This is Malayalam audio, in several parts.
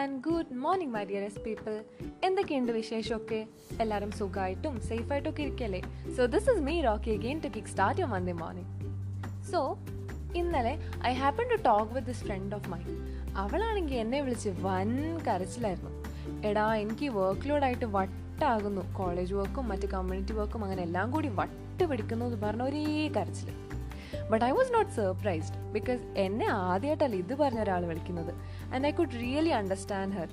And good morning my dearest people എന്തൊക്കെയുണ്ട് വിശേഷമൊക്കെ? എല്ലാവരും സുഖമായിട്ടും സേഫായിട്ടൊക്കെ ഇരിക്കല്ലേ? So this is me Rocky again to kick start your Monday morning so ഇന്നലെ I happen to talk with this friend of my അവളാണെങ്കിൽ എന്നെ വിളിച്ച് വൻ കരച്ചിലായിരുന്നു. എടാ എനിക്ക് വർക്ക് ലോഡായിട്ട് വട്ടാകുന്നു. കോളേജ് വർക്കും മറ്റ് കമ്മ്യൂണിറ്റി വർക്കും അങ്ങനെ എല്ലാം കൂടി വട്ട് പിടിക്കുന്നു എന്ന് പറഞ്ഞ ഒരേ കരച്ചിൽ but I was not surprised because എന്നെ ആദ്യമായിട്ടല്ല ഇത് പറഞ്ഞ ഒരാൾ വിളിക്കുന്നത്. And I could really understand her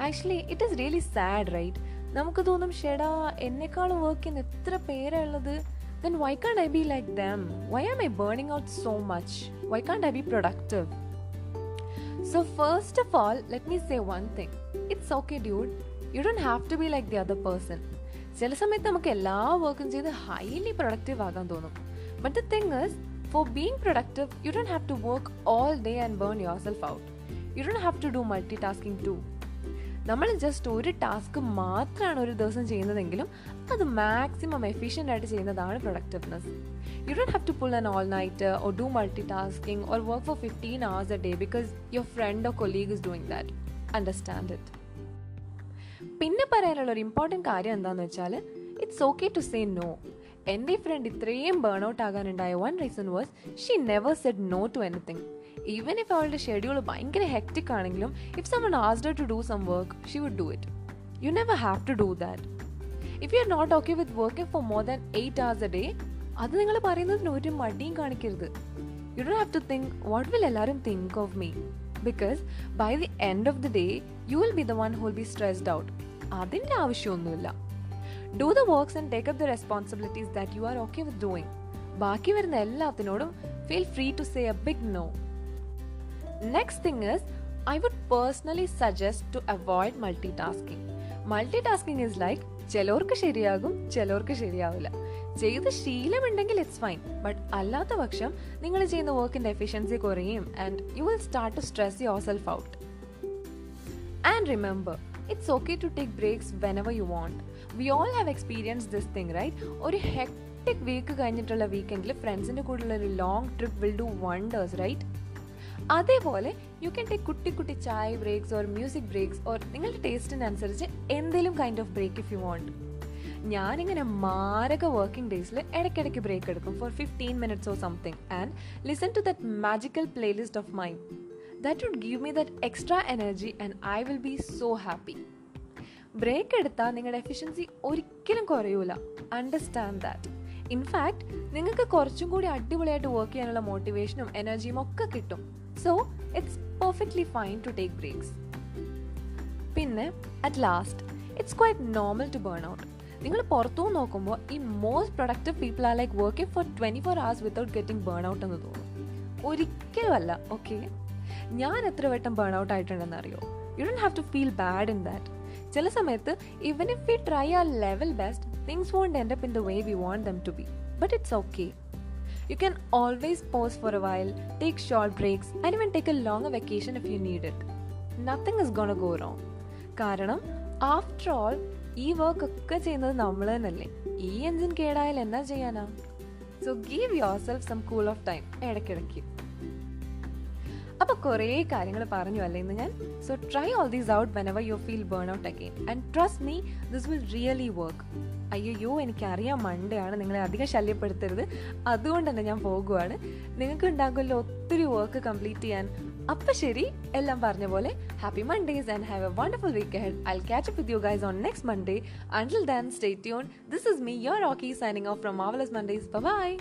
actually it is really sad right നമുക്ക് തോന്നും ഷെടാ എന്നെക്കാളും വർക്ക് ചെയ്യുന്ന എത്ര പേരുള്ളത് then why can't I be like them? Why am I burning out so much why can't I be productive? So first of all, let me say one thing it's okay dude you don't have to be like the other person ചില സമയത്ത് നമുക്ക് എല്ലാ വർക്കും ചെയ്ത് ഹൈലി പ്രൊഡക്റ്റീവ് ആകാൻ തോന്നും. But the thing is for being productive, you don't have to work all day and burn yourself out. You don't have to do multitasking too. നമ്മൾ ജസ്റ്റ് ഒരു ടാസ്ക് മാത്രമാണ് ഒരു ദിവസം ചെയ്യുന്നതെങ്കിലും അത് മാക്സിമം എഫിഷ്യന്റ് ആയിട്ട് ചെയ്യുന്നതാണ് productiveness you don't have to pull an all night or do multitasking or work for fifteen hours a day because your friend or colleague is doing that understand it പിന്നെ പറയാനുള്ള ഒരു ഇമ്പോർട്ടന്റ് കാര്യം എന്താണെന്ന് വെച്ചാൽ it's okay to say no എന്റെ ഫ്രണ്ട് ഇത്രയും burn out ആകാനുണ്ടായ one reason was she never said no to anything even if അവളുടെ ഷെഡ്യൂൾ ഭയങ്കര ഹെക്റ്റിക് ആണെങ്കിലും if someone asked to do some work she would do it you never have to do that if you are not okay with working for more than eight hours a day അത് നിങ്ങൾ പറയുന്നതിന് ഒരു മടിയും കാണിക്കരുത്. You Dr have to think what will എല്ലാവരും think of me because by the end of the day you will be the one who'll be stressed out അതിന്റെ ആവശ്യമൊന്നുമില്ല. Do the works and take up the responsibilities that you are okay with doing ബാക്കി വരുന്ന എല്ലാത്തിനോടും feel free to say a big no next thing is I would personally suggest to avoid multitasking multitasking is like ചിലവർക്ക് ശരിയാകും ചിലവർക്ക് ശരിയാവില്ല. ചെയ്ത് ശീലമുണ്ടെങ്കിൽ ഇറ്റ്സ് ഫൈൻ ബട്ട് അല്ലാത്ത പക്ഷം നിങ്ങൾ ചെയ്യുന്ന വർക്കിന്റെ എഫിഷ്യൻസി കുറയും and you will start to stress yourself out and remember it's okay to take breaks whenever you want we all have experience this thing right ഒരു ഹെക്ടിക് വീക്ക് കഴിഞ്ഞിട്ടുള്ള വീക്കെൻഡിൽ ഫ്രണ്ട്സിന്റെ കൂടെയുള്ള ഒരു long trip will do wonders right അതേപോലെ യു ക്യാൻ ടേക്ക് കുട്ടി കുട്ടി ചായ breaks or music breaks or നിങ്ങളുടെ ടേസ്റ്റിനനുസരിച്ച് എന്തെങ്കിലും kind of break if you want ഞാനിങ്ങനെ മാരക വർക്കിംഗ് ഡേയ്സിൽ ഇടയ്ക്കിടയ്ക്ക് ബ്രേക്ക് എടുക്കും for fifteen minutes or something and listen to that magical playlist of mine that would give me that extra energy and I will be so happy break എടുത്താൽ നിങ്ങളുടെ എഫിഷ്യൻസി ഒരിക്കലും കുറയൂല. അണ്ടർസ്റ്റാൻഡ് ദാറ്റ് ഇൻഫാക്ട് നിങ്ങൾക്ക് കുറച്ചും കൂടി അടിപൊളിയായിട്ട് വർക്ക് ചെയ്യാനുള്ള മോട്ടിവേഷനും എനർജിയും ഒക്കെ കിട്ടും. So it's perfectly fine to take breaks പിന്നെ at last it's quite normal to burn out നിങ്ങൾ പുറത്തു നോക്കുമ്പോൾ ഈ most productive people are like working for twenty four hours without getting burn out എന്ന് തോന്നും. ഒരിക്കലും അല്ല ഓക്കെ ഞാൻ എത്ര വട്ടം ബേൺ ഔട്ട് ആയിട്ടുണ്ടെന്ന് അറിയോ? You don't have to feel bad in that ചില സമയത്ത് even if we try our level best things won't end up in the way we want them to be but it's okay You can always pause for a while, take short breaks, and even take a longer vacation if you need it. Nothing is gonna go wrong. കാരണം ആഫ്റ്റർ ഓൾ ഈ വർക്ക് ഒക്കെ ചെയ്യുന്നത് നമ്മൾ തന്നെയല്ലേ. ഈ എൻജിൻ കേടായാൽ എന്നാ ചെയ്യാനാ? So give yourself some cool off time ഇടയ്ക്കിടയ്ക്ക്. അപ്പോൾ കുറേ കാര്യങ്ങൾ പറഞ്ഞു അല്ലേ ഇന്ന് ഞാൻ? So try all these out whenever you feel burn out again and trust me this will really work അയ്യോ എനിക്കറിയാം മൺഡേ നിങ്ങളെ അധികം ശല്യപ്പെടുത്തരുത്. അതുകൊണ്ട് തന്നെ ഞാൻ പോകുവാണ്. നിങ്ങൾക്ക് ഉണ്ടാകുമല്ലോ ഒത്തിരി വർക്ക് കംപ്ലീറ്റ് ചെയ്യാൻ. അപ്പം ശരി എല്ലാം പറഞ്ഞ പോലെ happy Mondays and have a wonderful week ahead I catch up with you guys on next Monday until then stay tune this is me your Rocky signing off from marvellous Mondays bye